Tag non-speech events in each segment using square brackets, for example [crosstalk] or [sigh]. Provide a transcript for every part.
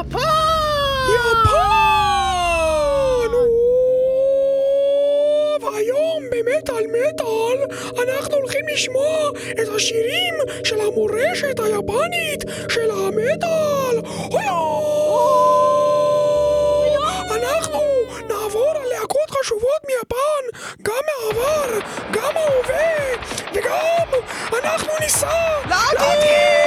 יפן! יפן! והיום במטאל מטאל אנחנו הולכים לשמוע את השירים של המורשת היפנית של המטאל! אנחנו נעבור על להקות חשובות מיפן, גם מהעבר, גם ההווה, וגם אנחנו ניסע ואנחנו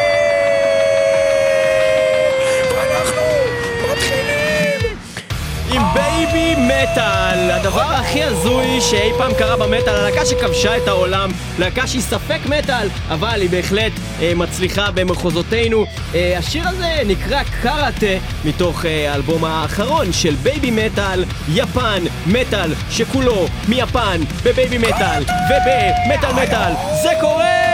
Babymetal, הדבר הכי הזוי שאי פעם קרה במטאל, הלהקה שכבשה את העולם, להקה שהיא ספק מטאל, אבל היא בהחלט אה, מצליחה במחוזותינו. אה, השיר הזה נקרא קראטה, מתוך אה, האלבום האחרון של Babymetal, יפן, מטאל, שכולו מיפן, ב Babymetal, ובמטאל מטאל, זה קורה!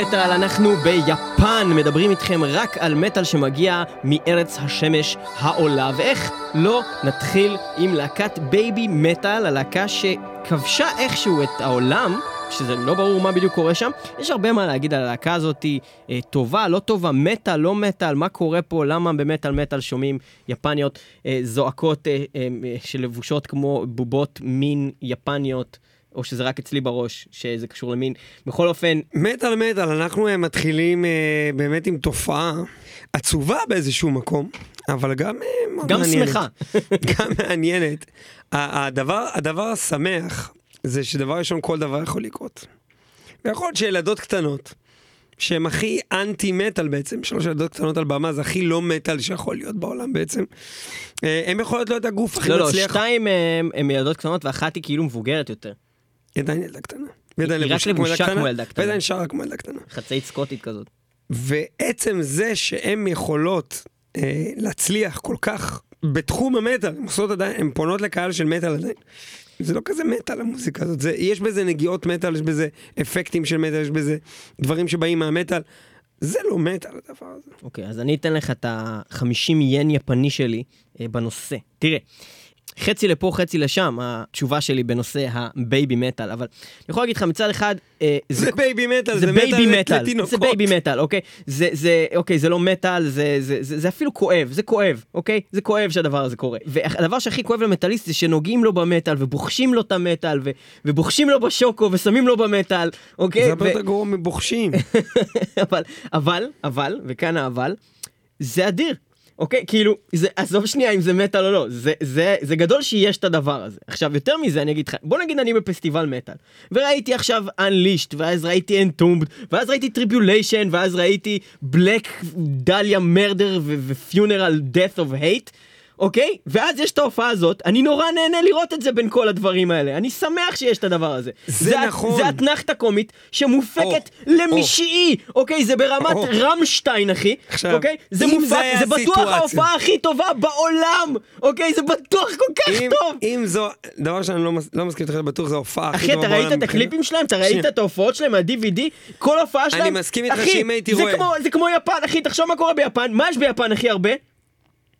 מטאל, אנחנו ביפן, מדברים איתכם רק על מטאל שמגיע מארץ השמש העולה. ואיך לא נתחיל עם להקת Babymetal, הלהקה שכבשה איכשהו את העולם. שזה לא ברור מה בדיוק קורה שם. יש הרבה מה להגיד על הלהקה הזאת, אה, טובה, לא טובה, מטאל, לא מטאל, מה קורה פה, למה במטאל מטאל שומעים יפניות אה, זועקות אה, שלבושות כמו בובות מין יפניות. או שזה רק אצלי בראש, שזה קשור למין. בכל אופן, מטאל מטאל, אנחנו אה, מתחילים אה, באמת עם תופעה עצובה באיזשהו מקום, אבל גם אה, גם מעניינת. שמחה. [laughs] גם מעניינת. הדבר, הדבר השמח זה שדבר ראשון כל דבר יכול לקרות. ויכול להיות שילדות קטנות, שהן הכי אנטי מטאל בעצם, שלוש ילדות קטנות על במה זה הכי לא מטאל שיכול להיות בעולם בעצם. אה, הן יכולות להיות הגוף הכי לא, לא, מצליח. שתיים הם- הם ילדות קטנות ואחת היא כאילו מבוגרת יותר. היא עדיין ילדה קטנה. היא עדיין היא לבושה כמו ילדה קטנה. ועדיין שרה כמו ילדה קטנה. חצאית סקוטית כזאת. ועצם זה שהן יכולות אה, להצליח כל כך בתחום המטאל, הן עושות עדיין, הן פונות לקהל של מטאל עדיין. זה לא כזה מטאל המוזיקה הזאת, זה, יש בזה נגיעות מטאל, יש בזה אפקטים של מטאל, יש בזה דברים שבאים מהמטאל. זה לא מטאל הדבר הזה. אוקיי, אז אני אתן לך את ה-50 ין יפני שלי אה, בנושא. תראה, חצי לפה, חצי לשם, התשובה שלי בנושא הבייבי מטאל, אבל אני יכול להגיד לך מצד אחד, אה, זה בייבי מטאל, זה זה בייבי מטאל לתינוקות. זה בייבי מטאל, אוקיי? זה, זה, אוקיי, זה לא מטאל, זה, זה, זה, זה אפילו כואב, זה כואב, אוקיי? זה כואב שהדבר הזה קורה. והדבר שהכי כואב למטאליסט זה שנוגעים לו במטאל, ובוחשים לו את המטאל, ו, ובוחשים לו בשוקו, ושמים לו במטאל, אוקיי? זה הרבה יותר גרוע מבוחשים. [laughs] אבל, אבל, אבל, וכאן האבל, זה אדיר. אוקיי, כאילו, זה, עזוב שנייה אם זה מטאל או לא, זה, זה, זה גדול שיש את הדבר הזה. עכשיו, יותר מזה אני אגיד לך, בוא נגיד אני בפסטיבל מטאל, וראיתי עכשיו Unleashed, ואז ראיתי Entombed, ואז ראיתי Tribulation, ואז ראיתי Black דליה מרדר ו-Funeral Death of Hate, אוקיי? ואז יש את ההופעה הזאת, אני נורא נהנה לראות את זה בין כל הדברים האלה, אני שמח שיש את הדבר הזה. זה הת- נכון. זה אתנחתה קומית שמופקת או, למישעי, אוקיי? זה ברמת או. רמשטיין, אחי, עכשיו, אוקיי? זה מופק, זה זה בטוח. ההופעה הכי טובה בעולם, אוקיי? זה בטוח כל כך אם, טוב. אם זו, דבר שאני לא, מס- לא מסכים איתך בטוח, זו ההופעה הכי אחי, טובה אתה בעולם. ראית את הקליפים שלהם? אתה ראית. את ההופעות שלהם מה-DVD? כל הופעה שלהם... מסכים איתך אחי, שאם הייתי זה רואה- זה כמו יפן, אחי, תחשוב מה קורה ביפן. מה יש ביפן הכי הרבה?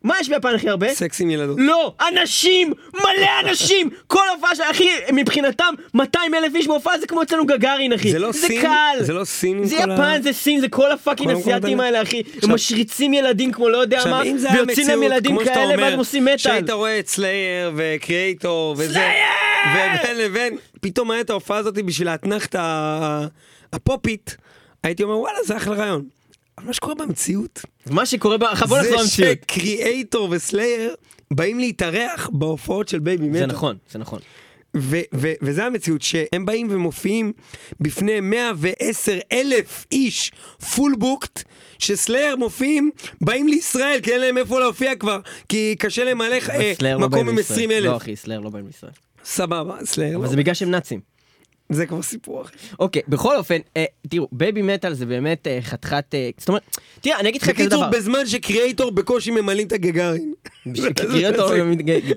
מה יש ביפן הכי הרבה? סקס עם ילדות. לא, אנשים! מלא אנשים! כל הופעה של... אחי, מבחינתם 200 אלף איש בהופעה זה כמו אצלנו גגארין, אחי. זה לא זה סין? קל! זה לא סין זה כל ה- יפן, זה סין, זה כל הפאקינג אסיאתים האלה? אחי. עכשיו- הם משריצים ילדים כמו לא יודע עכשיו, מה, זה ויוצאים להם ילדים כאלה, ואז הם עושים מטאל. שהיית רואה את סלייר וקריאייטור וזה, סלייר! ובין לבין, פתאום היה את ההופעה הזאת בשביל האתנחתא הפופית, הייתי אומר וואלה זה אחלה רעיון. אבל מה שקורה במציאות, מה שקורה ב... עכשיו בוא נחזור זה. שקריאייטור וסלייר באים להתארח בהופעות של בייבי מטאל. זה נכון, זה נכון. ו- ו- וזה המציאות שהם באים ומופיעים בפני 110 אלף איש fully booked שסלייר מופיעים באים לישראל כי אין להם איפה להופיע כבר כי קשה להם מלא אה, סלייר לא מקום עם לישראל. 20 אלף לא אחי, סלייר לא באים לישראל. סבבה סלייר אבל לא. זה בגלל שהם נאצים. זה כבר סיפור אחר. אוקיי, בכל אופן, אה, תראו, בייבי מטאל זה באמת אה, חתיכת... אה, זאת אומרת, תראה, אני אגיד לך כזה בקיצור דבר. בזמן שקריאייטור בקושי ממלאים את הגגארין. קריאייטור,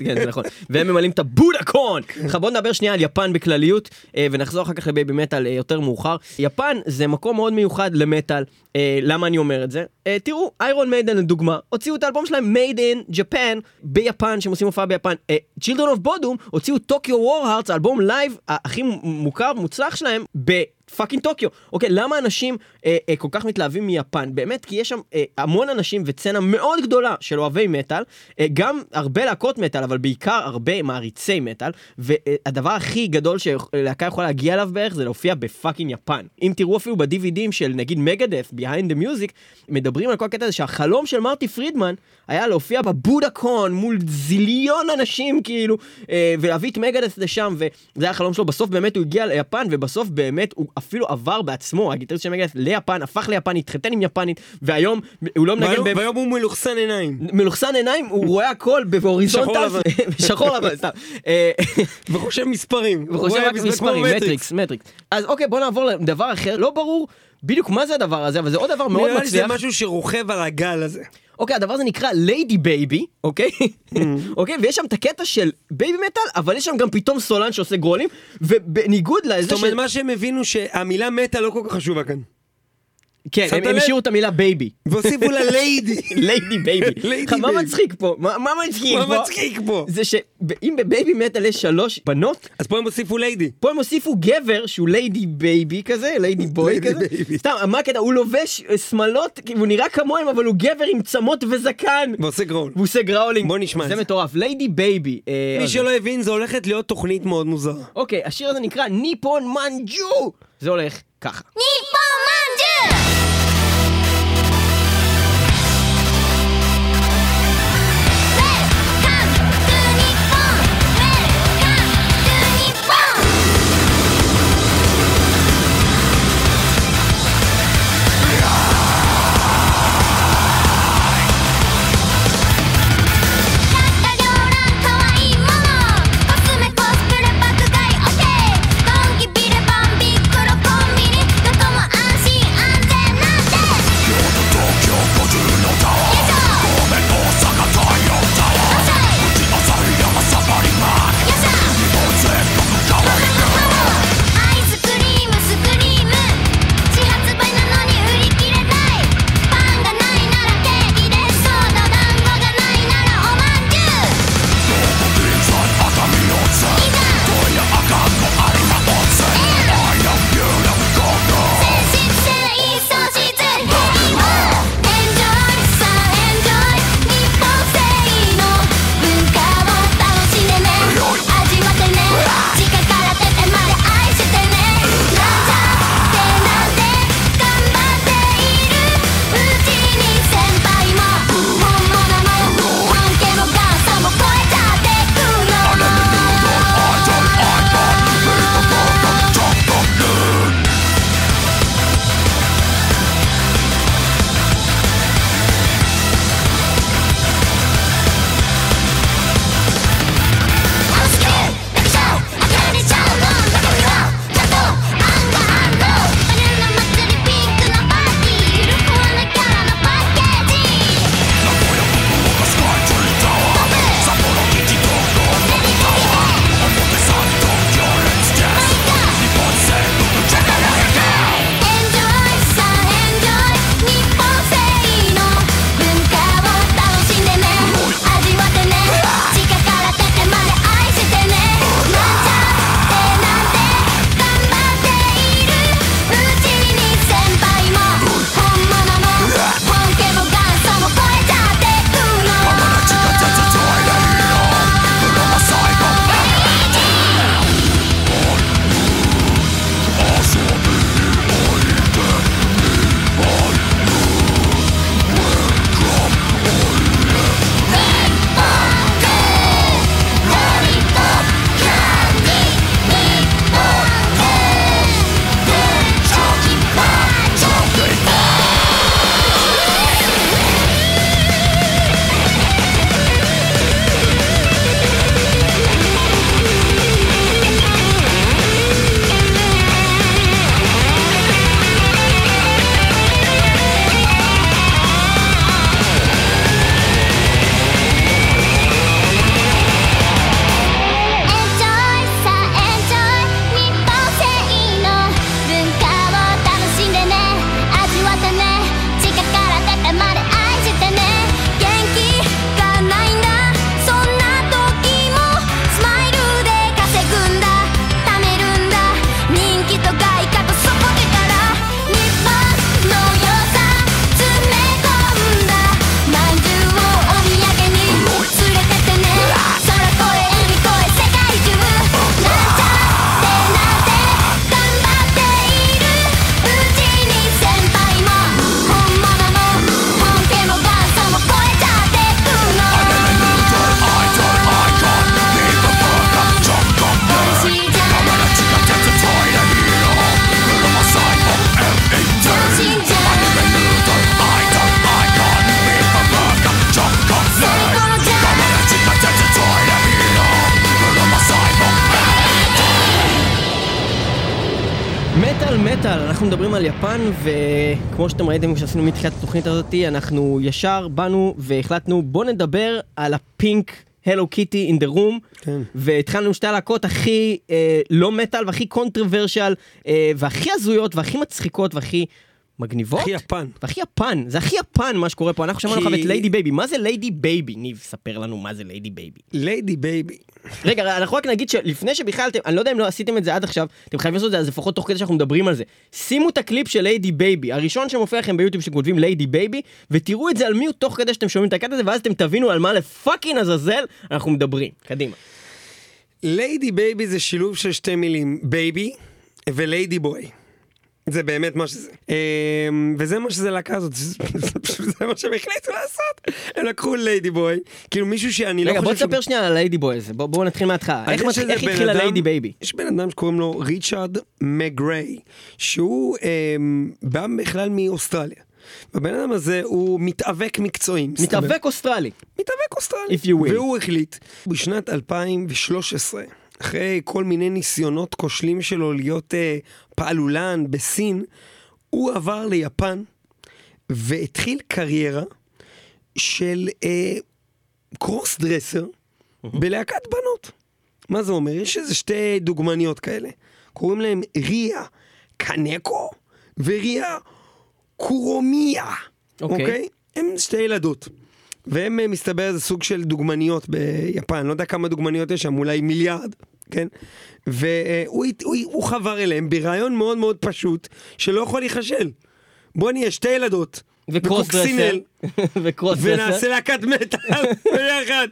כן, זה נכון. והם ממלאים את הבודוקאן. עכשיו בוא נדבר שנייה על יפן בכלליות, אה, ונחזור אחר כך לבייבי מטאל אה, יותר מאוחר. יפן זה מקום מאוד מיוחד למטאל. אה, למה אני אומר את זה? אה, תראו, איירון מיידן לדוגמה, הוציאו את האלבום שלהם Made in Japan ביפן, שהם עושים הופעה ביפן. אה, Children of Bodom הוציאו Tokyo Warhearts, האלבום לייב הכי מוכר ומוצלח שלהם, ב fucking טוקיו. אוקיי, למה אנשים אה, אה, כל כך מתלהבים מיפן? באמת, כי יש שם אה, המון אנשים וסצנה מאוד גדולה של אוהבי מטאל, אה, גם הרבה להקות מטאל, אבל בעיקר הרבה מעריצי מטאל, והדבר הכי גדול שלהקה יכולה להגיע אליו בערך זה להופיע ב fucking יפן. אם תראו אפילו ב-DVDים של נגיד מגאדת', Behind the Music, מדברים על כל הקטע הזה שהחלום של מרטי פרידמן היה להופיע בבודוקאן מול זיליון אנשים כאילו, אה, ולהביא את מגאדת' לשם, וזה היה החלום שלו, בסוף באמת הוא הגיע ליפן, ובסוף באמת הוא אפילו עבר בעצמו, הגיטריסט של מגאדת' ליפן, הפך ליפן, התחתן עם יפנית, והיום הוא לא מנגן והיום- ב... והיום הוא מלוכסן עיניים מלוכסן עיניים, הוא רואה הכל ב horizontal, שחור לבן. [laughs] שחור לבן, סתם. אה, [laughs] וחושב מספרים. וחושב רק מספרים, מטריקס. מטריקס. אז אוקיי, בוא נעבור לדבר אחר, לא ברור בדיוק מה זה הדבר הזה, אבל זה עוד דבר מאוד נראה לי זה מצליח. משהו שרוכב על הגל הזה. אוקיי, הדבר הזה נקרא ליידי בייבי, אוקיי? Mm. [laughs] אוקיי, ויש שם את הקטע של בייבי מטאל, אבל יש שם גם פתאום סולן שעושה growlים, ובניגוד לזה זאת אומרת. מה שהם הבינו שהמילה מטאל לא כל כך חשובה כאן. כן, הם השאירו את המילה baby. והוסיפו לה ליידי. ליידי בייבי. מה מצחיק פה? מה מצחיק פה? מה מצחיק פה? זה שאם בבייבי מטאל יש שלוש בנות, אז פה הם הוסיפו ליידי. פה הם הוסיפו גבר שהוא ליידי בייבי כזה, ladyboy כזה. סתם, מה הקטע? הוא לובש אה, שמלות, הוא נראה כמוהם, אבל הוא גבר עם צמות וזקן. ועושה growl. ועושה growling. בוא נשמע. את זה זה מטורף. ליידי בייבי. אה, מי שלא לא- הבין, זה הולכת להיות תוכנית מאוד מוזרה. אוקיי, השיר הזה נקרא ניפון מנג'ו! זה הולך ככה. ניפון מנג'ו! על יפן, וכמו שאתם ראיתם כשעשינו מתחילת התוכנית הזאת, אנחנו ישר באנו והחלטנו בוא נדבר על ה pink Hello Kitty in the room, והתחלנו עם שתי הלהקות הכי אה, לא מטאל והכי controversial אה, והכי הזויות והכי מצחיקות והכי... מגניבות. הכי יפן. והכי יפן, זה הכי יפן מה שקורה פה, אנחנו שמענו לך את ליידי בייבי, מה זה ליידי בייבי? ניב, ספר לנו מה זה ליידי בייבי. ליידי בייבי. רגע, אנחנו רק נגיד שלפני שבכלל אתם, אני לא יודע אם לא עשיתם את זה עד עכשיו, אתם חייבים לעשות את זה אז לפחות תוך כדי שאנחנו מדברים על זה. שימו את הקליפ של ליידי בייבי, הראשון שמופיע לכם ביוטיוב שכותבים ליידי בייבי, ותראו את זה על mute תוך כדי שאתם שומעים את הקטע הזה, ואז אתם תבינו על מה ל fucking עזאזל אנחנו מדברים. קדימה. ליידי בייבי זה שילוב של שתי מילים, baby ו ladyboy. זה באמת מה שזה. אמ, וזה מה שזה להקה הזאת, זה מה שהם החליטו לעשות. הם לקחו ladyboy, כאילו מישהו שאני לא רגע, חושב... בוא שהוא- תספר שנייה על ה ladyboy הזה, בוא- בואו נתחיל מההתחלה. איך התחיל הליידי בייבי? יש בן אדם שקוראים לו ריצ'רד מגארי, שהוא אמ, בא בכלל מאוסטרליה. והבן אדם הזה הוא מתאבק מקצועי. מתאבק אוסטרלי. מתאבק אוסטרלי. If you will. והוא החליט, בשנת 2013, אחרי כל מיני ניסיונות כושלים שלו להיות אה, פעלולן בסין, הוא עבר ליפן והתחיל קריירה של אה, קרוס דרסר בלהקת בנות. מה זה אומר? יש איזה שתי דוגמניות כאלה. קוראים להם ריה קנקו וריה קורומיה. אוקיי. אוקיי? הם שתי ילדות. והם אה, מסתבר זה סוג של דוגמניות ביפן, לא יודע כמה דוגמניות יש שם, אולי מיליארד, כן? והוא הת- הוא, הוא חבר אליהם ברעיון מאוד מאוד פשוט, שלא יכול להיכשל. בוא נהיה שתי ילדות, וקרוס. וקוקסינל, [laughs] וקרוס ונעשה דרסר. להקת מטאל [laughs] ביחד.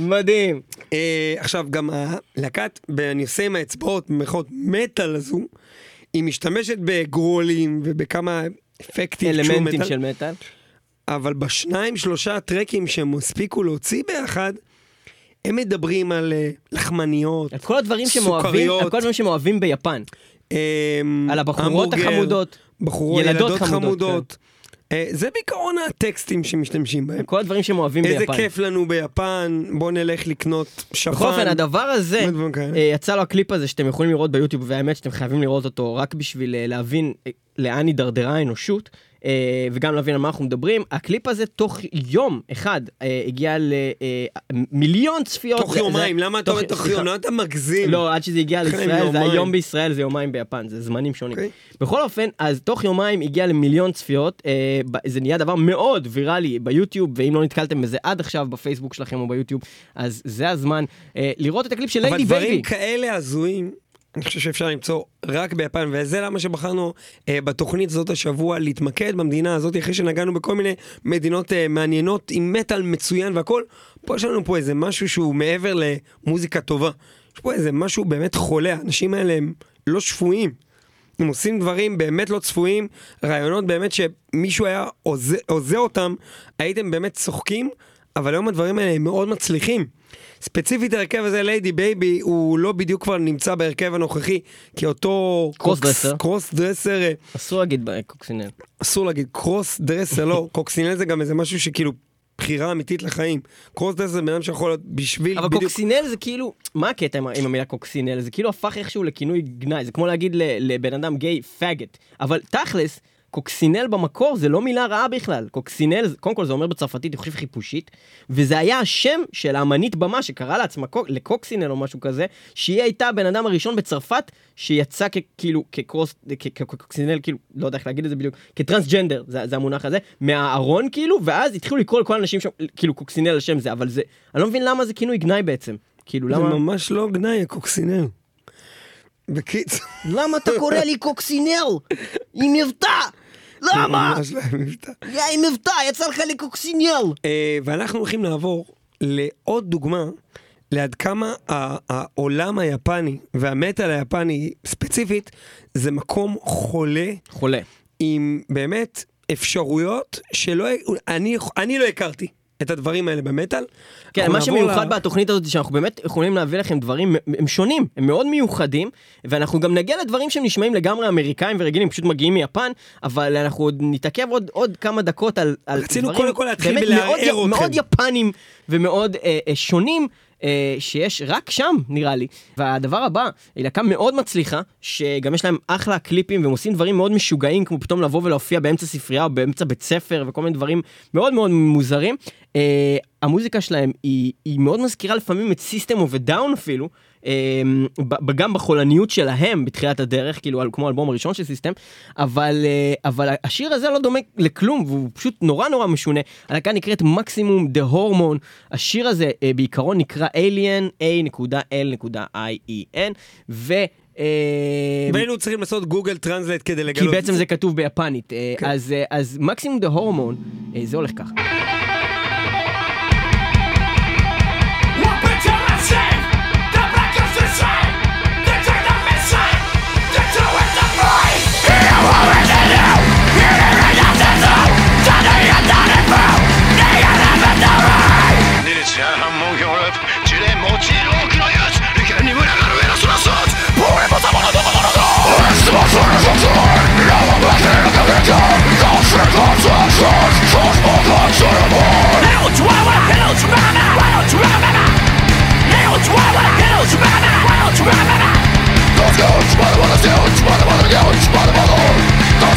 מדהים. אה, עכשיו גם הלהקת, אני עושה עם האצבעות, במירכאות מטאל הזו, היא משתמשת בגרולים ובכמה אפקטים אלמנטים. של מטאל. אבל בשניים שלושה טרקים שהם הספיקו להוציא ביחד, הם מדברים על אה, לחמניות, על כל הדברים שהם אוהבים, על כל הדברים שהם אוהבים ביפן. אמ, על הבחורות החמודות. בחורות, ילדות ילדות חמודות, חמודות. אה, זה בעיקרון הטקסטים שמשתמשים בהם. כל הדברים שהם אוהבים איזה ביפן. כיף לנו ביפן, בוא נלך לקנות שפן. בכל אופן, הדבר הזה, כאלה. אה, יצא לו הקליפ הזה שאתם יכולים לראות ביוטיוב, והאמת שאתם חייבים לראות אותו רק בשביל להבין לאן הידרדרה האנושות, וגם להבין על מה אנחנו מדברים. הקליפ הזה תוך יום אחד אה, הגיע למיליון צפיות. תוך יומיים, למה אתה אומר תוך. יום? למה אתה מגזים? לא, עד שזה הגיע לישראל, זה. היום בישראל, זה יומיים ביפן, זה זמנים שונים. אוקיי. בכל אופן, אז תוך יומיים הגיע למיליון צפיות, אה, זה נהיה דבר מאוד ויראלי ביוטיוב, ואם לא נתקלתם בזה עד עכשיו בפייסבוק שלכם או ביוטיוב, אז זה הזמן אה, לראות את הקליפ של אבל ליידי דברים baby. כאלה הזויים, אני חושב שאפשר למצוא רק ביפן, וזה למה שבחרנו אה, בתוכנית הזאת השבוע להתמקד במדינה הזאת, אחרי שנגענו בכל מיני מדינות אה, מעניינות עם מטאל מצוין והכל, פה יש לנו פה איזה משהו שהוא מעבר למוזיקה טובה. יש פה איזה משהו באמת חולה, האנשים האלה הם לא שפויים. הם עושים דברים באמת לא צפויים, רעיונות באמת שמישהו היה הוזה, אותם, הייתם באמת צוחקים, אבל היום הדברים האלה הם מאוד מצליחים. ספציפית ההרכב הזה, Ladybaby, הוא לא בדיוק כבר נמצא בהרכב הנוכחי, כי אותו... cross dresser. Cross dresser, אה, אסור להגיד בקוקסינל. אסור להגיד, cross dresser, לא, [laughs] קוקסינל זה גם איזה משהו שכאילו בחירה אמיתית לחיים. קרוס דרסר זה בן אדם שיכול להיות בשביל אבל בדיוק... קוקסינל זה כאילו, מה הקטע עם, עם המילה קוקסינל? זה כאילו הפך איכשהו לכינוי גנאי, זה כמו להגיד לבן אדם גיי פאגט. אבל תכלס, קוקסינל במקור זה לא מילה רעה בכלל. קוקסינל, זה- קודם כל זה אומר בצרפתית, אני חושב חיפושית, וזה היה השם של האמנית במה שקרא לעצמה קוק- לקוקסינל או משהו כזה, שהיא הייתה הבן אדם הראשון בצרפת שיצא כאילו כקרוס, כקוקסינל, כאילו, לא יודע איך להגיד את זה בדיוק, כטרנסג'נדר, זה, זה המונח הזה, מהארון כאילו, ואז התחילו לקרוא לכל האנשים שם, כאילו קוקסינל על שם זה, אבל זה, אני לא מבין למה זה כינוי גנאי בעצם. כאילו, זה למה... ממש לא גנאי, הקוקסינל. בקיצור, למה אתה קורא לי קוקסינל? עם מבטא! למה? ממש לא היה מבטא. יא עם מבטא, יצא לך לי קוקסינל! אה, ואנחנו הולכים לעבור לעוד דוגמה לעד כמה העולם היפני והמטאל היפני ספציפית זה מקום חולה חולה. עם באמת אפשרויות שלא, אני, אני לא הכרתי את הדברים האלה במטאל. כן, מה שמיוחד ל- בתוכנית הזאת, שאנחנו באמת יכולים להביא לכם דברים, הם שונים, הם מאוד מיוחדים, ואנחנו גם נגיע לדברים שהם נשמעים לגמרי אמריקאים ורגילים, פשוט מגיעים מיפן, אבל אנחנו עוד נתעכב עוד, עוד כמה דקות על, על רצינו דברים קודם כל להתחיל באמת בלערער אתכם. מאוד יפנים ומאוד אה, אה, שונים. אה, שיש רק שם נראה לי והדבר הבא היא להקה מאוד מצליחה שגם יש להם אחלה קליפים והם עושים דברים מאוד משוגעים כמו פתאום לבוא ולהופיע באמצע ספרייה או באמצע בית ספר וכל מיני דברים מאוד מאוד מוזרים. אה, המוזיקה שלהם היא, היא מאוד מזכירה לפעמים את System of a Down אפילו, אה, ב- גם בחולניות שלהם בתחילת הדרך, כאילו כמו האלבום הראשון של סיסטם, אבל, אה, אבל השיר הזה לא דומה לכלום, והוא פשוט נורא נורא משונה. הלהקה נקראת מקסימום דה הורמון, השיר הזה אה, בעיקרון נקרא Alien A.L.I.E.N, ו... אה, והיינו צריכים לעשות Google Translate כדי כי לגלות. בעצם זה כתוב ביפנית. אה, כן. אז, אה, Maximum the Hormone, אה, זה הולך ככה.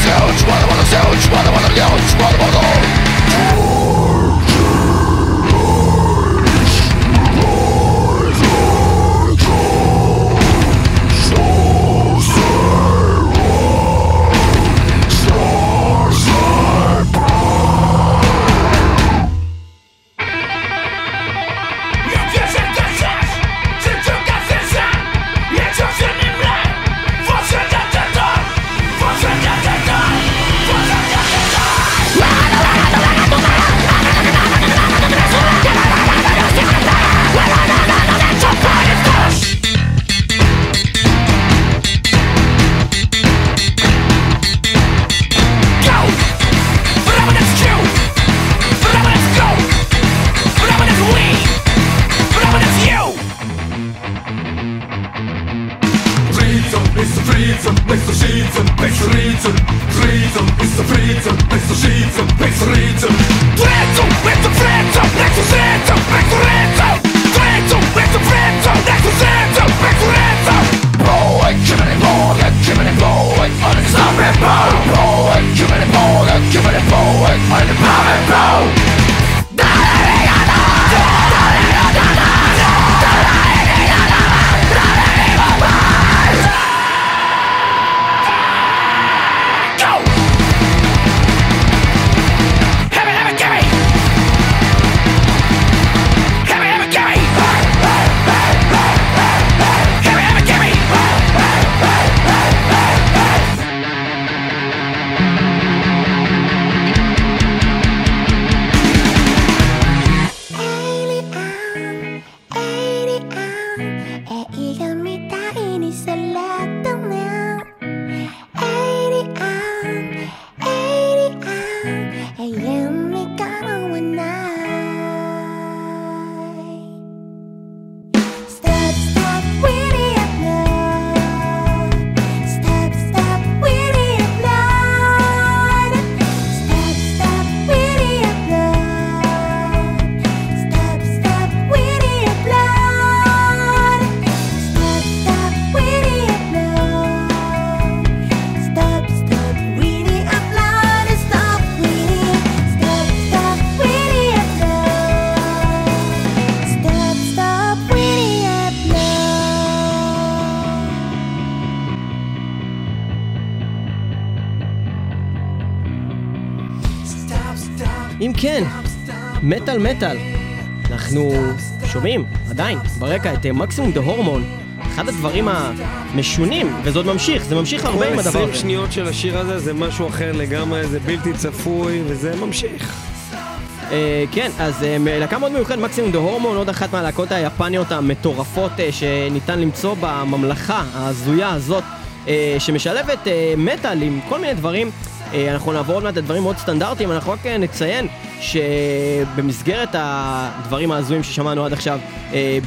Huge, mother, mother, huge, mother, mother, huge, mother, mother. מטאל מטאל. אנחנו שומעים עדיין ברקע את אה, מקסימום דה הורמון, אחד הדברים המשונים, וזה עוד ממשיך, זה ממשיך הרבה עם כל הדבר 20 הזה. שניות של השיר הזה זה משהו אחר לגמרי, זה בלתי צפוי, וזה ממשיך. אה, כן, אז אה, להקה מאוד מיוחדת, מקסימום דה הורמון, עוד אחת מהלהקות היפניות המטורפות אה, שניתן למצוא בממלכה ההזויה הזאת, אה, שמשלבת אה, מטאל עם כל מיני דברים. אה, אנחנו נעבור עוד מעט לדברים מאוד סטנדרטיים, אנחנו רק אה, נציין שבמסגרת הדברים ההזויים ששמענו עד עכשיו,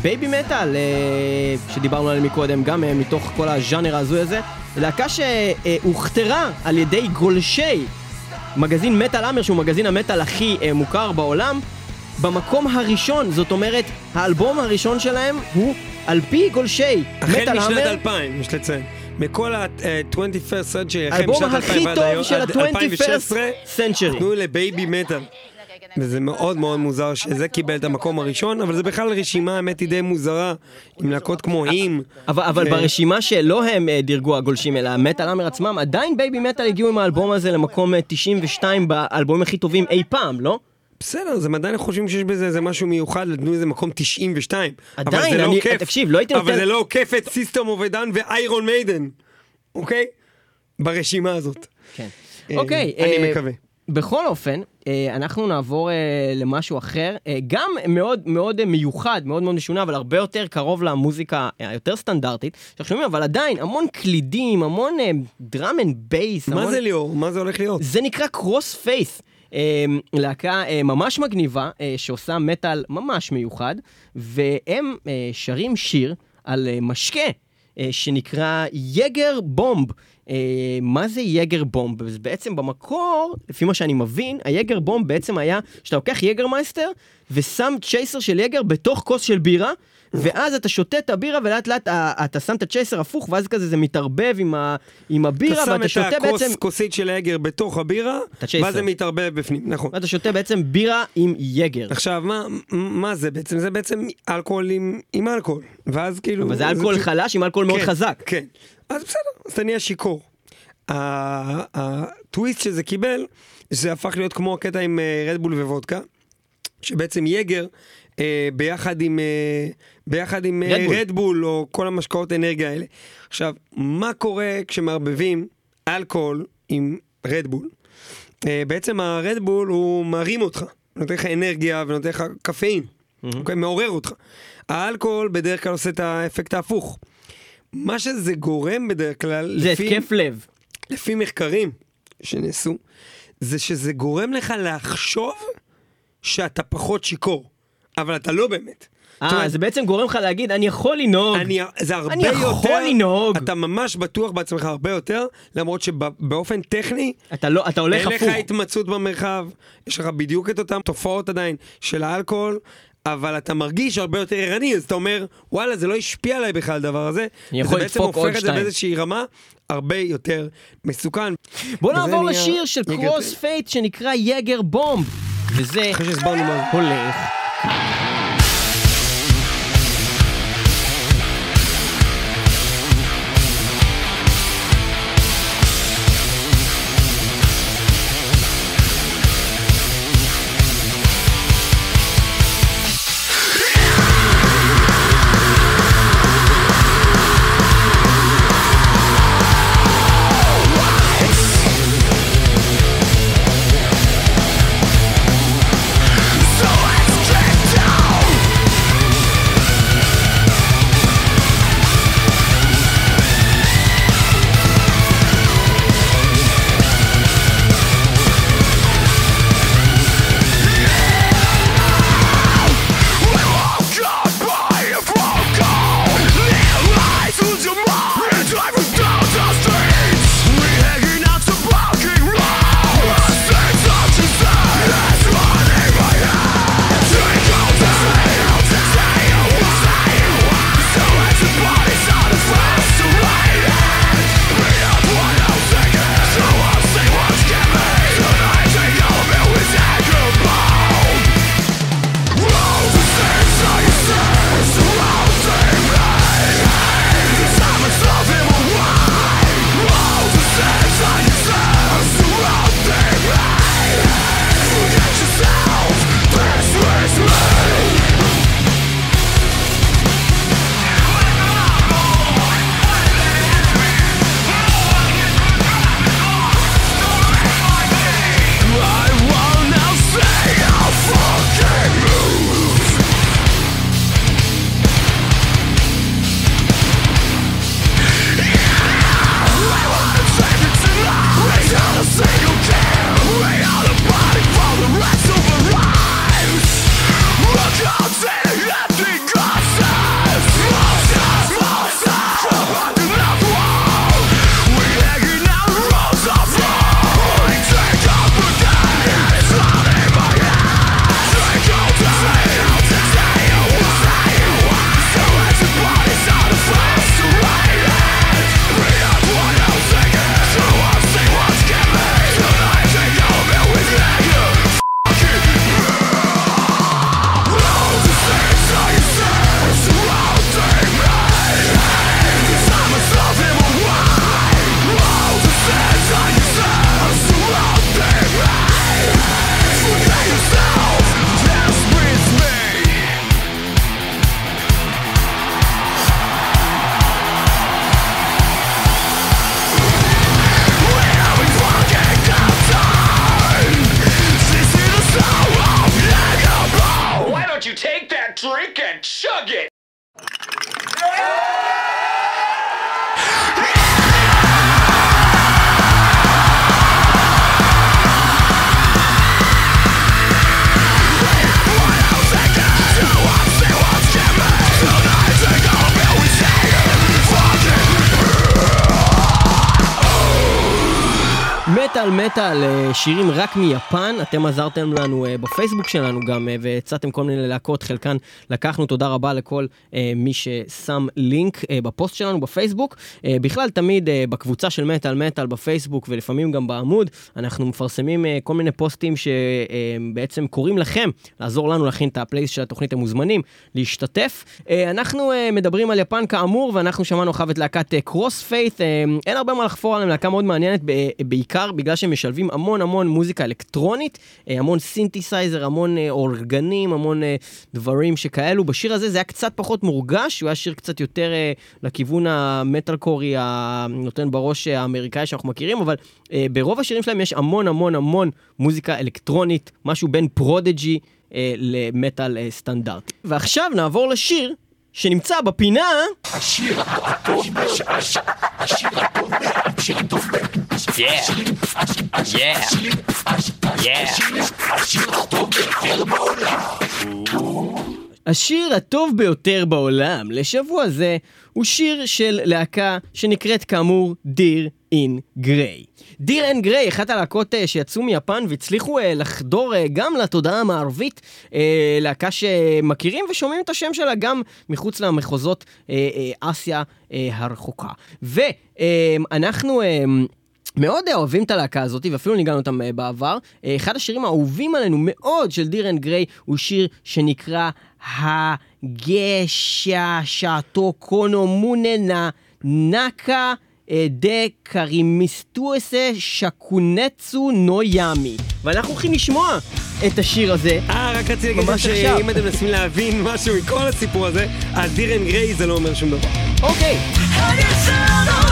בייבי מטאל, אה, שדיברנו עליהם מקודם, גם מתוך כל הז'אנר ההזוי הזה, להקה שהוכתרה על ידי גולשי מגזין Metal Hammer, שהוא מגזין המטאל הכי מוכר בעולם, במקום הראשון, זאת אומרת, האלבום הראשון שלהם הוא על פי גולשי החל מטאל משנת Hammer, 2000, יש לציין. מכל ה-21st century, החל האלבום משנת הכי 2000 ועד טוב היום, של עד ה-21st 2016, century. תנו לבייבי מטאל. וזה מאוד מאוד מוזר שזה קיבל את המקום הראשון, אבל זה בכלל רשימה, האמת היא די מוזרה, עם להקות כמו אים. אבל, אבל ברשימה שלא הם אה, דירגו הגולשים, אלא המטאל אמר עצמם, עדיין בייבי מטאל הגיעו עם האלבום הזה למקום אה, 92 באלבומים הכי טובים אי פעם, לא? בסדר, אז הם עדיין חושבים שיש בזה איזה משהו מיוחד, נתנו איזה מקום 92. אבל עדיין, זה לא אני- עוקף. תקשיב, לא הייתי אבל נותן- זה לא עוקף את System of a Down ו Iron Maiden, אוקיי? ברשימה הזאת. כן. אה, אוקיי. אני אה, מקווה. בכל אופן, אה, אנחנו נעבור למשהו אחר, גם מאוד מאוד מיוחד, מאוד מאוד משונה, אבל הרבה יותר קרוב למוזיקה היותר סטנדרטית, שאנחנו שומעים, אבל עדיין המון קלידים, המון drum and bass. מה זה ליאור? מה זה הולך להיות? זה נקרא Crossfaith. להקה אה, ממש מגניבה, אה, שעושה מטאל ממש מיוחד, והם אה, שרים שיר על משקה שנקרא יגר בומב. מה זה יגר בומב? אז בעצם במקור, לפי מה שאני מבין, היגר בומב בעצם היה שאתה לוקח יגרמייסטר ושם צ'ייסר של יגר בתוך כוס של בירה, ואז אתה שותה את הבירה ולאט לאט אה, אתה שם את הצ'ייסר הפוך, ואז כזה זה מתערבב עם, ה, עם הבירה, אתה ואתה שם שותה את הכוס בעצם... כוסית של האגר בתוך הבירה, את. ואז זה מתערבב בפנים, נכון. ואתה שותה בעצם בירה עם יגר. עכשיו, מה, מה זה בעצם? זה בעצם אלכוהול עם, עם אלכוהול. ואז כאילו... אבל זה אלכוהול כאילו- חלש עם אלכוהול מאוד כן, חזק. כן. אז בסדר, אז אתה נהיה שיכור. הטוויסט שזה קיבל, זה הפך להיות כמו הקטע עם רדבול וודקה, שבעצם יגר, אה, ביחד עם, אה, ביחד עם אה, רדבול. רדבול, או כל המשקאות אנרגיה האלה. עכשיו, מה קורה כשמערבבים אלכוהול עם רדבול? אה, בעצם הרדבול הוא מרים אותך, נותן לך אנרגיה ונותן לך קפאין, אוקיי? מעורר אותך. האלכוהול בדרך כלל עושה את האפקט ההפוך. מה שזה גורם בדרך כלל, זה לפי, התקף לב. לפי מחקרים שנעשו, זה שזה גורם לך לחשוב שאתה פחות שיכור, אבל אתה לא באמת. אה, זה בעצם גורם לך להגיד, אני יכול לנהוג. אני, זה הרבה אני יותר, יכול לנהוג. אתה ממש בטוח בעצמך הרבה יותר, למרות שבאופן טכני, אתה לא, אתה הולך אין לך הפוך. התמצאות במרחב, יש לך בדיוק את אותן תופעות עדיין של האלכוהול, אבל אתה מרגיש הרבה יותר ערני, אז אתה אומר, וואלה, זה לא השפיע עליי בכלל הדבר הזה. אני יכול בעצם לדפוק עוד הופך את זה שתיים. באיזושהי רמה הרבה יותר מסוכן. בוא נעבור נהיה לשיר של יגר קרוס פייט. שנקרא יגר בומב. וזה אחרי שהסברנו מה זה. הולך. מטאל מטאל, אה, שירים רק מיפן, אתם עזרתם לנו אה, בפייסבוק שלנו גם, אה, והצעתם כל מיני להקות, חלקן לקחנו, תודה רבה לכל אה, מי ששם לינק בפוסט שלנו בפייסבוק. בכלל, תמיד בקבוצה של מטאל מטאל בפייסבוק, ולפעמים גם בעמוד, אנחנו מפרסמים כל מיני פוסטים שבעצם קוראים לכם לעזור לנו להכין את הפלייס של התוכנית אתם מוזמנים, להשתתף. אנחנו מדברים על יפן כאמור, ואנחנו שמענו עכשיו את להקת Crossfaith, אין הרבה מה לחפור עליהם, להקה מאוד מעניינת, בעיקר בגלל שהם משלבים המון המון מוזיקה אלקטרונית, אה, המון סינתסייזר, המון אה, אורגנים, המון אה, דברים שכאלו. בשיר הזה זה היה קצת פחות מורגש, הוא היה שיר קצת יותר לכיוון המטאל קורי הנותן בראש האמריקאי שאנחנו מכירים, אבל ברוב השירים שלהם יש המון המון המון מוזיקה אלקטרונית, משהו בין Prodigy למטאל סטנדרטי. ועכשיו נעבור לשיר שנמצא בפינה... השיר הטוב ביותר בעולם לשבוע זה הוא שיר של להקה שנקראת כאמור דיר אין גריי. דיר אין גריי, אחת הלהקות אה, שיצאו מיפן והצליחו אה, לחדור אה, גם לתודעה המערבית, להקה שמכירים ושומעים את השם שלה גם מחוץ למחוזות אסיה הרחוקה. ואנחנו... מאוד אוהבים את הלהקה הזאת, ואפילו ניגענו אותם בעבר. אחד השירים האהובים עלינו מאוד של דירן גריי הוא שיר שנקרא הגשה שעתו קונו מוננה נקה דה קרימיסטואסה שקונצו נו ימי. ואנחנו הולכים לשמוע את השיר הזה. אה, רק רציתי להגיד. שאם אתם מנסים להבין משהו מכל הסיפור הזה, על דירן גריי זה לא אומר שום דבר. אוקיי.「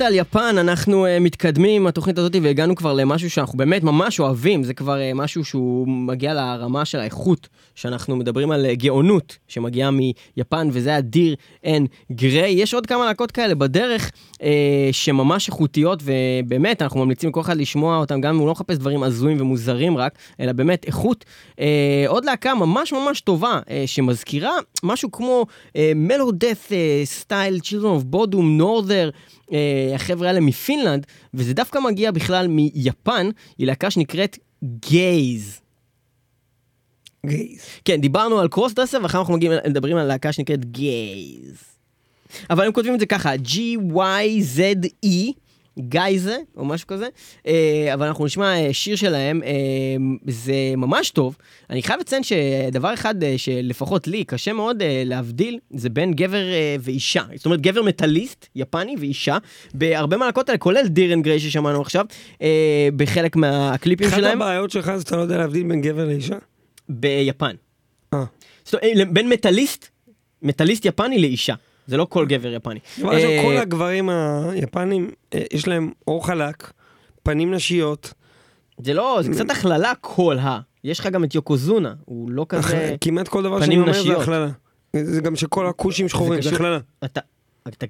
מטאל מטאל יפן, אנחנו uh, מתקדמים עם התוכנית הזאת והגענו כבר למשהו שאנחנו באמת ממש אוהבים, זה כבר uh, משהו שהוא מגיע לרמה של האיכות, שאנחנו מדברים על uh, גאונות שמגיעה מיפן, וזה אדיר אין גריי. יש עוד כמה להקות כאלה בדרך uh, שממש איכותיות, ובאמת אנחנו ממליצים לכל אחד לשמוע אותם, גם אם הוא לא מחפש דברים הזויים ומוזרים רק, אלא באמת איכות. Uh, עוד להקה ממש ממש טובה, uh, שמזכירה משהו כמו melodeath style, Children of Bodom, Norther. החבר'ה האלה מפינלנד, וזה דווקא מגיע בכלל מיפן, היא להקה שנקראת Gyze. Gyze. כן, דיברנו על cross dresser, ואחר אנחנו מגיעים, מדברים על להקה שנקראת Gyze. אבל הם כותבים את זה ככה, G-Y-Z-E. גייזה, או משהו כזה, אה, אבל אנחנו נשמע אה, שיר שלהם, אה, זה ממש טוב. אני חייב לציין שדבר אחד שלפחות לי קשה מאוד להבדיל, זה בין גבר ואישה. זאת אומרת, גבר מטאליסט, יפני ואישה, בהרבה מהלקות האלה, כולל דירן גריי ששמענו עכשיו, בחלק מהקליפים אחת שלהם, הבעיות שלך זה שאתה לא יודע להבדיל בין גבר לאישה? ביפן. אה. זאת אומרת, בין מטאליסט, מטאליסט יפני לאישה. זה לא כל גבר יפני. אה, כל הגברים היפנים, אה, יש להם עור חלק, פנים נשיות, זה לא, זה קצת הכללה כל ה... יש לך גם את יוקוזונה, הוא לא כזה... כמעט כל דבר שאני אומר זה. הכללה. זה גם שכל הכושים שחורים, זה הכללה. אתה...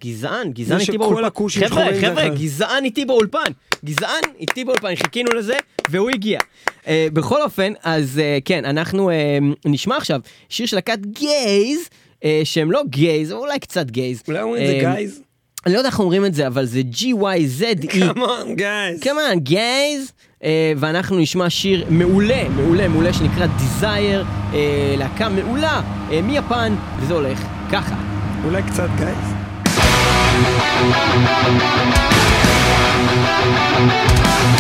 גזען, גזען איתי באולפן. חבר'ה, חבר'ה. גזען איתי באולפן. גזען איתי באולפן, חיכינו לזה, והוא הגיע. Uh, בכל אופן, אז uh, כן, אנחנו uh, נשמע עכשיו שיר של להקת גייז, uh, שהם לא גייז, אולי קצת גייז. אולי אומרים את זה אה, גייז? אני לא יודע איך אומרים את זה, אבל זה G-Y-Z-E. כמון גייז. כמובן, גייז, אה, ואנחנו נשמע שיר מעולה, מעולה, מעולה, שנקרא Desire, אה, להקה מעולה אה, מיפן, וזה הולך ככה. אולי קצת גייז.「אה,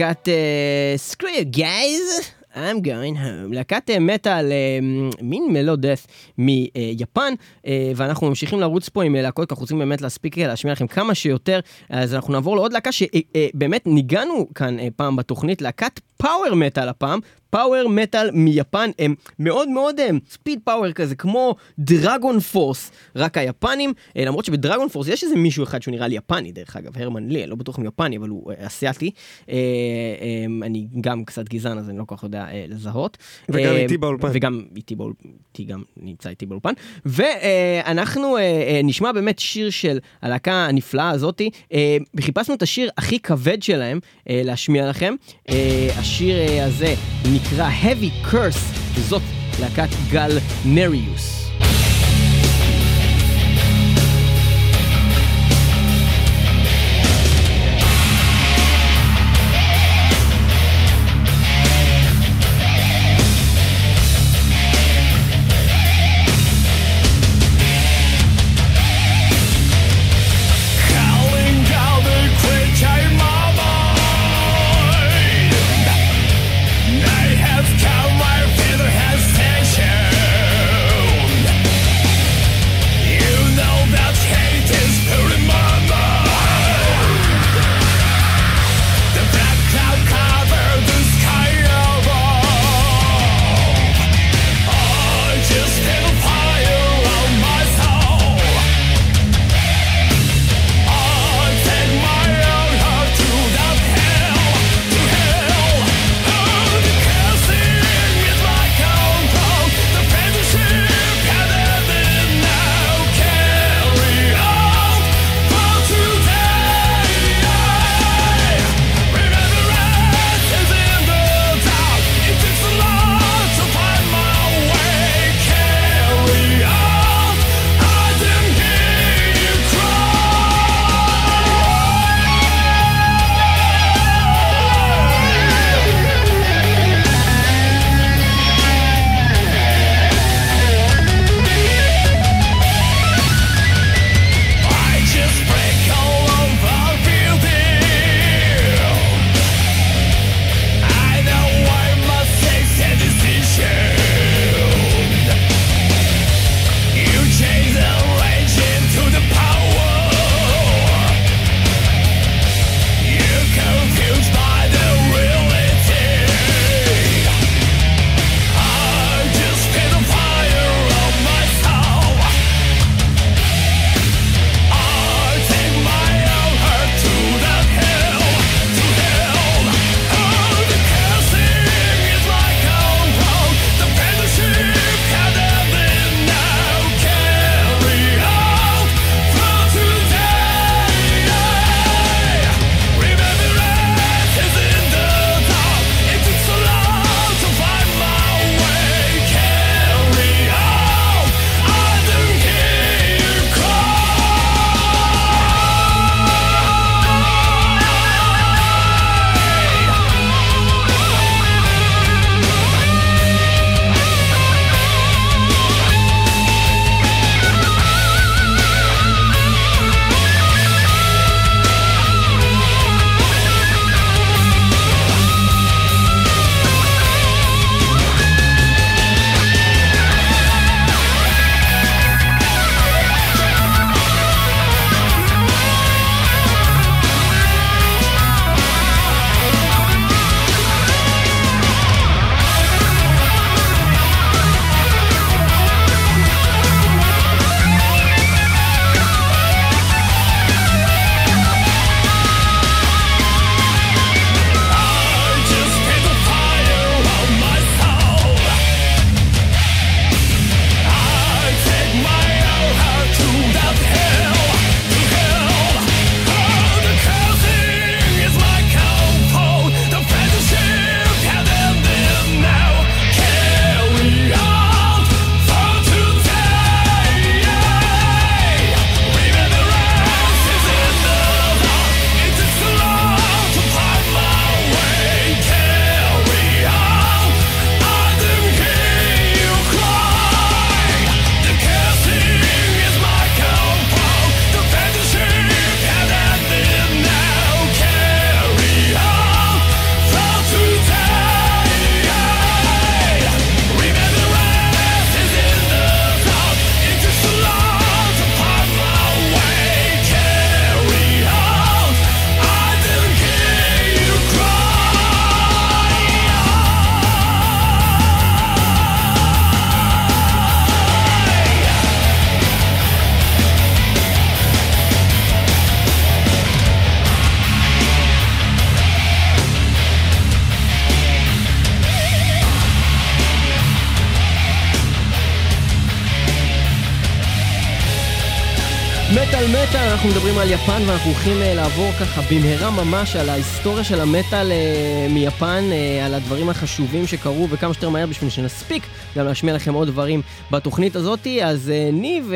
להקת סקרי Gyze. I'm going home. להקת אה, מטאל, אה, מין melodeath מיפן, אה, ואנחנו ממשיכים לרוץ פה עם אה, להקות, אנחנו רוצים באמת להספיק אה, להשמיע לכם כמה שיותר, אז אנחנו נעבור לעוד להקה שבאמת נגענו כאן אה, פעם בתוכנית, להקת power metal הפעם, power metal מיפן, הם מאוד מאוד הם speed power כזה, כמו DragonForce, רק היפנים, אה, למרות שב DragonForce יש איזה מישהו אחד שהוא נראה לי יפני, דרך אגב, הרמן לי, אני לא בטוח אם יפני, אבל הוא אה, אסיאתי. אה, אה, אני גם קצת גזען, אז אני לא כל כך יודע אה, לזהות. וגם אה, איתי באולפן. וגם איתי באולפן, גם נמצא איתי באולפן. ואנחנו אה, אה, נשמע באמת שיר של הלהקה הנפלאה הזאתי. אה, חיפשנו את השיר הכי כבד שלהם אה, להשמיע לכם. אה, השיר אה, הזה נקרא Heavy Curse, וזאת להקת גל נריוס. על יפן ואנחנו הולכים אה, לעבור ככה במהרה ממש על ההיסטוריה של המטאל אה, מיפן, אה, על הדברים החשובים שקרו וכמה שיותר מהר בשביל שנספיק גם להשמיע לכם עוד דברים בתוכנית הזאתי. אז ניב,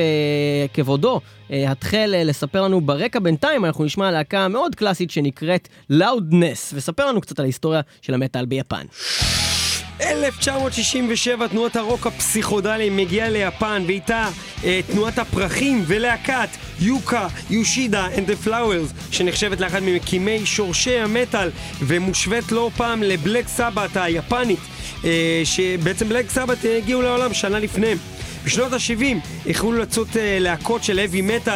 כבודו, התחל לספר לנו ברקע בינתיים, אנחנו נשמע להקה מאוד קלאסית שנקראת לאודנס, וספר לנו קצת על ההיסטוריה של המטאל ביפן. 1967 תנועת הרוק הפסיכודלי מגיעה ליפן ואיתה אה, תנועת הפרחים ולהקת יוקה, יושידה and the flowers שנחשבת לאחד ממקימי שורשי המטאל ומושווית לא פעם לבלק סבת היפנית אה, שבעצם בלק סבת אה, הגיעו לעולם שנה לפניהם בשנות ה-70 החלו לצאת אה, להקות של heavy metal,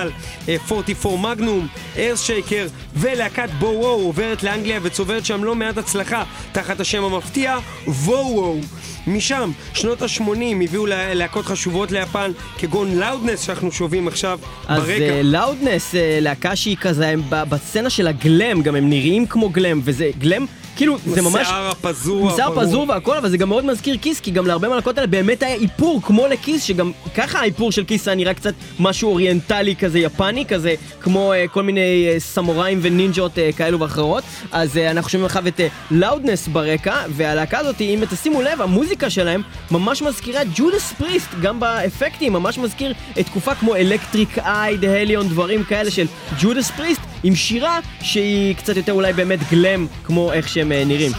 אה, 44 מגנום, ארס שייקר ולהקת בואו עוברת לאנגליה וצוברת שם לא מעט הצלחה תחת השם המפתיע וואו משם, שנות ה-80 הביאו לה- להקות חשובות ליפן כגון Loudness שאנחנו שומעים עכשיו אז ברקע. Loudness, להקה שהיא כזה, הם בסצנה של ה glam, גם הם נראים כמו glam, וזה glam, כאילו, זה ממש... שיער הפזור, שיער הברור. פזור והכל, אבל זה גם מאוד מזכיר כיס, כי גם להרבה מהלהקות האלה באמת היה איפור כמו ל KISS, שגם ככה האיפור של KISS היה נראה קצת משהו אוריינטלי כזה יפני, כזה כמו אה, כל מיני אה, סמוראים ונינג'ות אה, כאלו ואחרות. אז אה, אנחנו שומעים עכשיו את Loudness ברקע, והלהקה הזאת, אם תשימו לב, המוזיקה שלהם ממש מזכירה Judas Priest, גם באפקטים, ממש מזכיר את תקופה כמו Electric Eye, Hellion, דברים כאלה של Judas Priest, עם שירה שהיא קצת יותר אולי באמת glam, כמו איך שהם אה, נראים.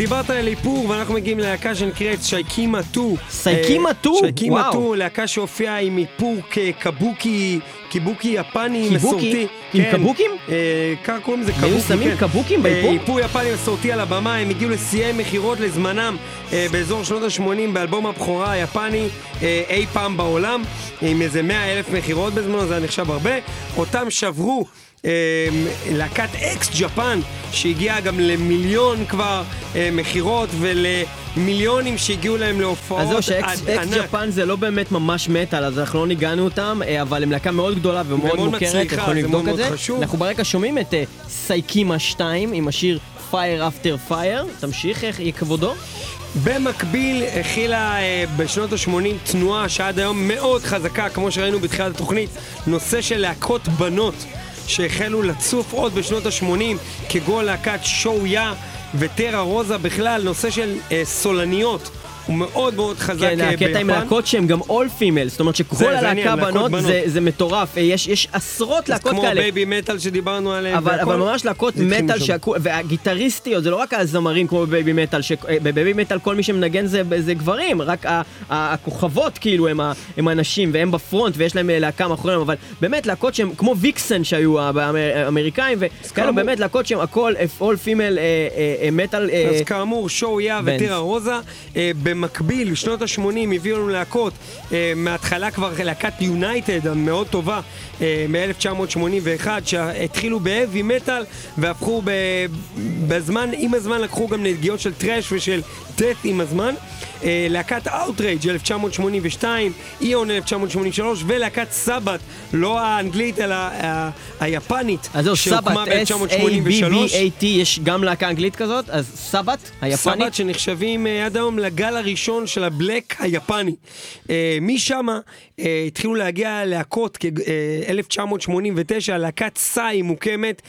דיברת על איפור ואנחנו מגיעים ללהקה שנקראת שיקימה 2. סיקימה אה, 2? שיקימה וואו. 2, להקה שהופיעה עם איפור כקבוקי, קיבוקי יפני? מסורתי. עם כן. קבוקים? אה, ככה קוראים לזה קבוקי, היו שמים כן. קבוקים אה, באיפור? איפור יפני מסורתי על הבמה, הם הגיעו לשיאי מכירות לזמנם אה, באזור שנות ה-80 באלבום הבכורה היפני אה, אי פעם בעולם, עם איזה 100 אלף מכירות בזמנו, זה היה נחשב הרבה. אותם שברו. אה, להקת אקס ג'פן שהגיעה גם למיליון כבר אה, מכירות ולמיליונים שהגיעו להם להופעות אז זהו שאקס ענק. ג'פן זה לא באמת ממש מטאל, אז אנחנו לא ניגענו אותם, אה, אבל הם להקה מאוד גדולה ומאוד מוכרת, אתם יכולים לבדוק את זה. אנחנו ברקע שומעים את אה, סיקימה 2 עם השיר Fire After Fire, תמשיך, איך יהיה כבודו? במקביל הכילה אה, בשנות ה-80 תנועה שעד היום מאוד חזקה, כמו שראינו בתחילת התוכנית, נושא של להקות בנות שהחלו לצוף עוד בשנות ה-80, כגון להקת Show-Ya ו Terra Rosa בכלל, נושא של אה, סולניות. הוא מאוד מאוד חזק כן, אה, הקטע עם ביפן. להקות שהן גם all female, זאת אומרת שכל הלהקה בנות. זה- מטורף, אה, יש עשרות להקות כמו כאלה. Babymetal שדיברנו עליהם. אבל, ממש להקות מטאל. והגיטריסטיות, זה לא רק הזמרים כמו ב Babymetal, שב Babymetal כל מי שמנגן זה, גברים, רק הכוכבות כאילו הם, הנשים והם בפרונט ויש להם אה, להקה מאחוריהם, אבל באמת להקות שהם כמו ויקסן שהיו האמריקאים, כאמור. באמת להקות שהם הכל all female מטאל. אז כאמור, שואויה בנץ. וטירה רוזה. במקביל, שנות ה-80 הביאו לנו להקות, אה, מההתחלה כבר להקת יונייטד המאוד טובה, אה, מ-1981, שהתחילו בהאבי מטאל והפכו ב- בזמן, עם הזמן לקחו גם נגיעות של טראש ושל דאט עם הזמן. אה, להקת Outrage 1982, Aion 1983 ולהקת Sabbat, לא האנגלית אלא היפנית, אז זהו, Sabbat, ב-1983. S-A-B-B-A-T, יש גם להקה אנגלית כזאת, אז Sabbat, היפנית. Sabbat שנחשבים אה, עד היום לגל הראשון של ה black היפני. אה, משם התחילו להגיע להקות, כ-1989, להקת Sigh מוקמת,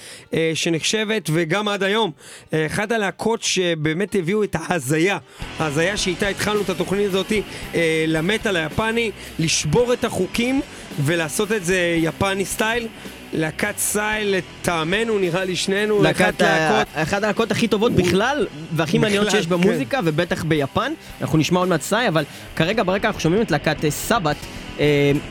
שנחשבת, וגם עד היום, אחת הלהקות שבאמת הביאו את ההזיה, ההזיה שאיתה התחלנו את התוכנית הזאת אה, למטאל היפני, לשבור את החוקים ולעשות את זה יפני סטייל. להקת סאי לטעמנו, נראה לי שנינו, להקת, להקות אחת הלהקות הכי טובות בכלל, והכי מעניינות שיש כן. במוזיקה, ובטח ביפן. אנחנו נשמע עוד מעט סאי, אבל כרגע ברקע אנחנו שומעים את להקת אה, סבת,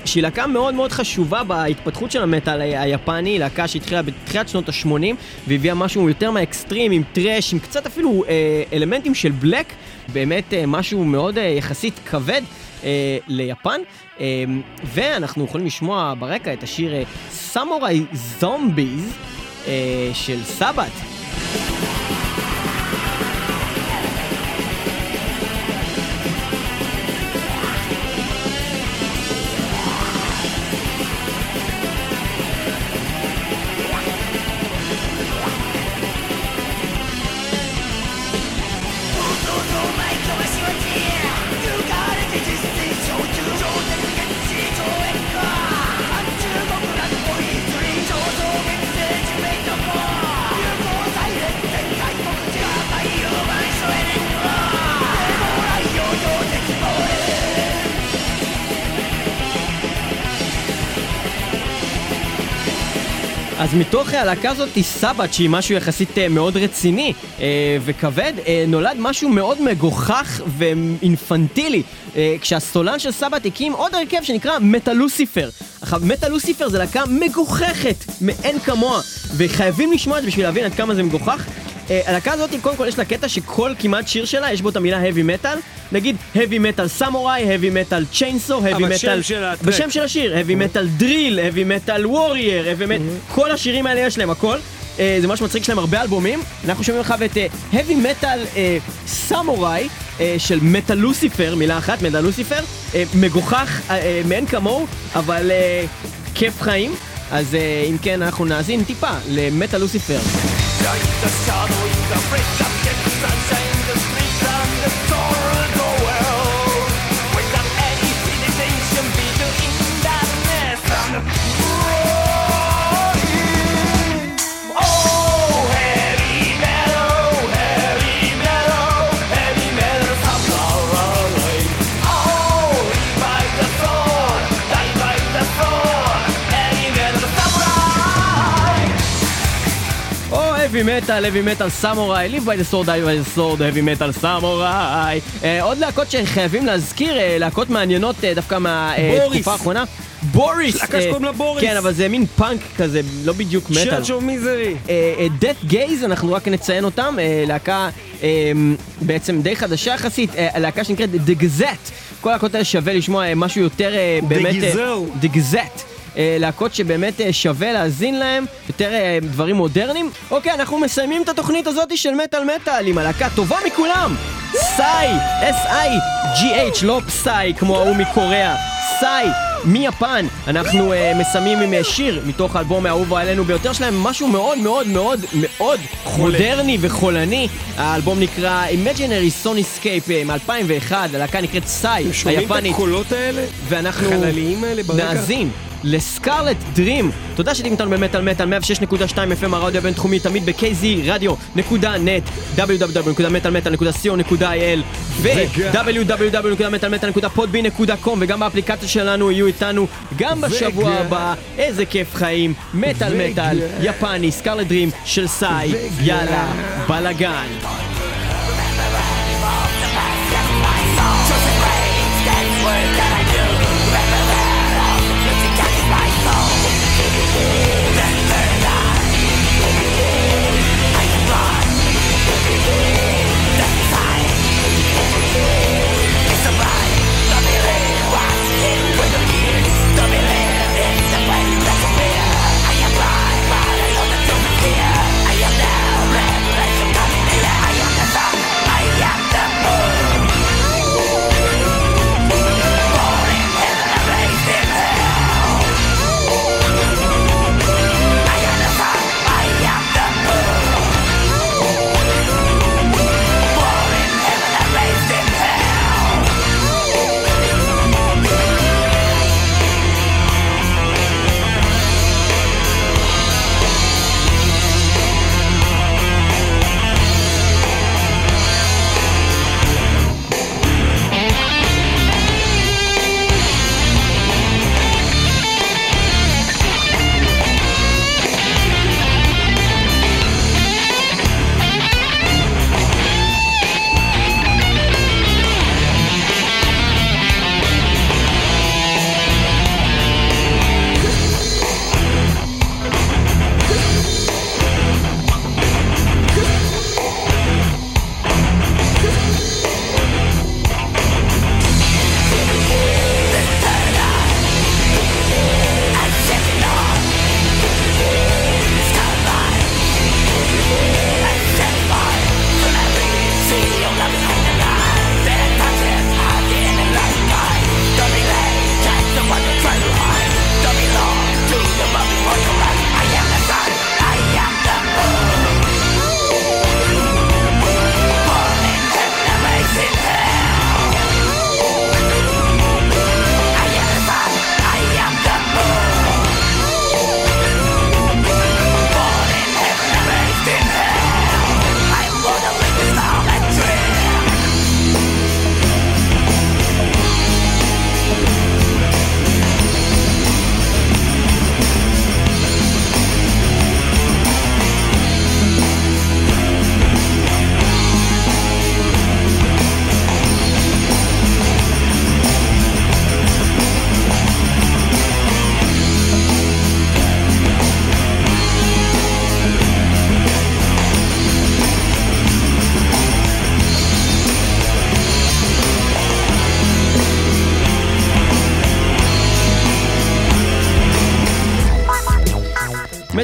שהיא להקה מאוד מאוד חשובה בהתפתחות של המטאל היפני, להקה שהתחילה בתחילת שנות ה-80, והביאה משהו יותר מהאקסטרים, עם טראש, עם קצת אפילו אה, אלמנטים של בלק, באמת אה, משהו מאוד אה, יחסית כבד. אה, ליפן, אה, ואנחנו יכולים לשמוע ברקע את השיר אה, סמוראי זומביז אה, של סבת. אז מתוך הלהקה הזאת סבת, שהיא משהו יחסית אה, מאוד רציני אה, וכבד, אה, נולד משהו מאוד מגוחך ואינפנטילי, כשהסולן של סבת הקים עוד הרכב שנקרא מטה-לוסיפר. עכשיו, מטה-לוסיפר זה להקה מגוחכת מאין כמוה, וחייבים לשמוע את זה בשביל להבין עד כמה זה מגוחך. הלהקה הזאת, קודם כל יש לה קטע שכל כמעט שיר שלה יש בו את המילה heavy metal, נגיד heavy metal samurai, heavy metal chainsaw, heavy metal... של הטרק. בשם של השיר, heavy metal drill, heavy metal warrior, heavy metal... כל השירים האלה יש להם הכל. אה, זה ממש מצחיק, יש להם הרבה אלבומים. אנחנו שומעים לך את אה, heavy metal אה, samurai אה, של מטה לוסיפר, מילה אחת, מטה לוסיפר, אה, מגוחך אה, אה, מאין כמוהו, אבל אה, כיף חיים. אז אה, אם כן, אנחנו נאזין טיפה למטה לוסיפר. Heavy metal, heavy metal samurai, live by the sword, die by the sword, heavy metal samurai. אה, עוד להקות שחייבים להזכיר, אה, להקות מעניינות אה, דווקא. מהתקופה האחרונה. בוריס! להקה אה, שקוראים לה בוריס. כן, אבל זה מין פאנק כזה, לא בדיוק מטאל. of Misery. Deathgaze, אנחנו רק נציין אותם, אה, להקה אה, בעצם די חדשה יחסית, אה, להקה שנקראת The Gazette. כל האלה שווה לשמוע אה, משהו יותר אה, באמת... אה. The Gazette. אה, להקות שבאמת אה, שווה להאזין להם, יותר אה, דברים מודרניים. אוקיי, אנחנו מסיימים את התוכנית הזאת של מטאל מטאל עם הלהקה הטובה מכולם, סאי, S-I-G-H, לא פסאי כמו ההוא מקוריאה, סאי. מיפן, אנחנו uh, מסיימים עם uh, שיר מתוך האלבום האהוב עלינו ביותר שלהם, משהו מאוד מאוד מאוד מאוד מודרני וחולני. האלבום נקרא Imaginary Soniscape אה, מ-2001, הלהקה נקראת סאי, שומעים את היפנית. הקולות האלה? ואנחנו? נאזין לסקרלט דרים. תודה שאתם איתנו במטאל מטאל 106.2 FM הרדיו הבינתחומי תמיד ב-kz רדיו.נט www.מטאלמטאל.co.il ו-www.מטאלמטאל.podbean.com וגם באפליקציה שלנו יהיו איתנו גם בשבוע הבא. איזה כיף חיים, מטאל מטאל, יפני, סקרלט דרים של סאי, יאללה, בלאגן.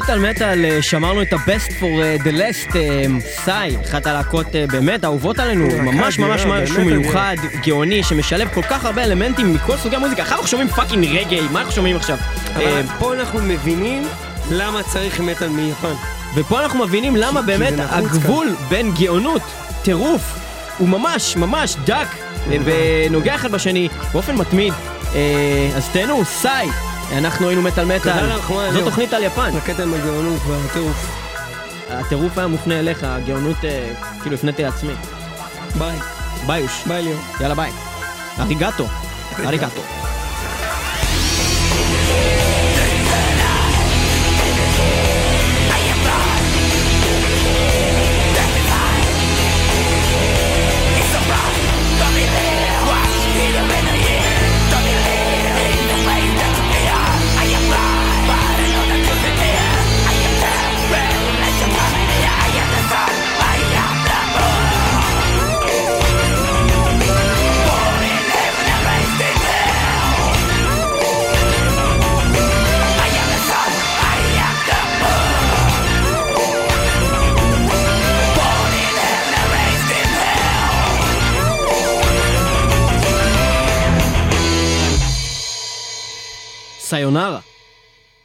מטאל מטאל, אה, שמרנו את ה-best for אה, the last, אה, Sigh, אחת הלהקות אה, באמת אהובות עלינו, ממש ממש משהו מיוחד, גאוני, שמשלב כל כך הרבה אלמנטים מכל סוגי המוזיקה. עכשיו אנחנו שומעים פאקינג רגעי, מה אנחנו שומעים עכשיו? אה, פה אנחנו מבינים למה צריך מטאל מיפן. ופה אנחנו מבינים למה באמת הגבול בין גאונות, טירוף, הוא ממש ממש דק אה, ונוגע אחד בשני באופן מתמיד. אה, אז תהנו, Sigh, אנחנו היינו מטאל מטאל, זו ליאור. תוכנית על יפן. הקטע עם הגאונות והטירוף. הטירוף היה מופנה אליך, הגאונות אה, כאילו הפניתי לעצמי. ביי. ביי. יאללה ביי. ありがとう, [laughs] ありがとう. Sayonara.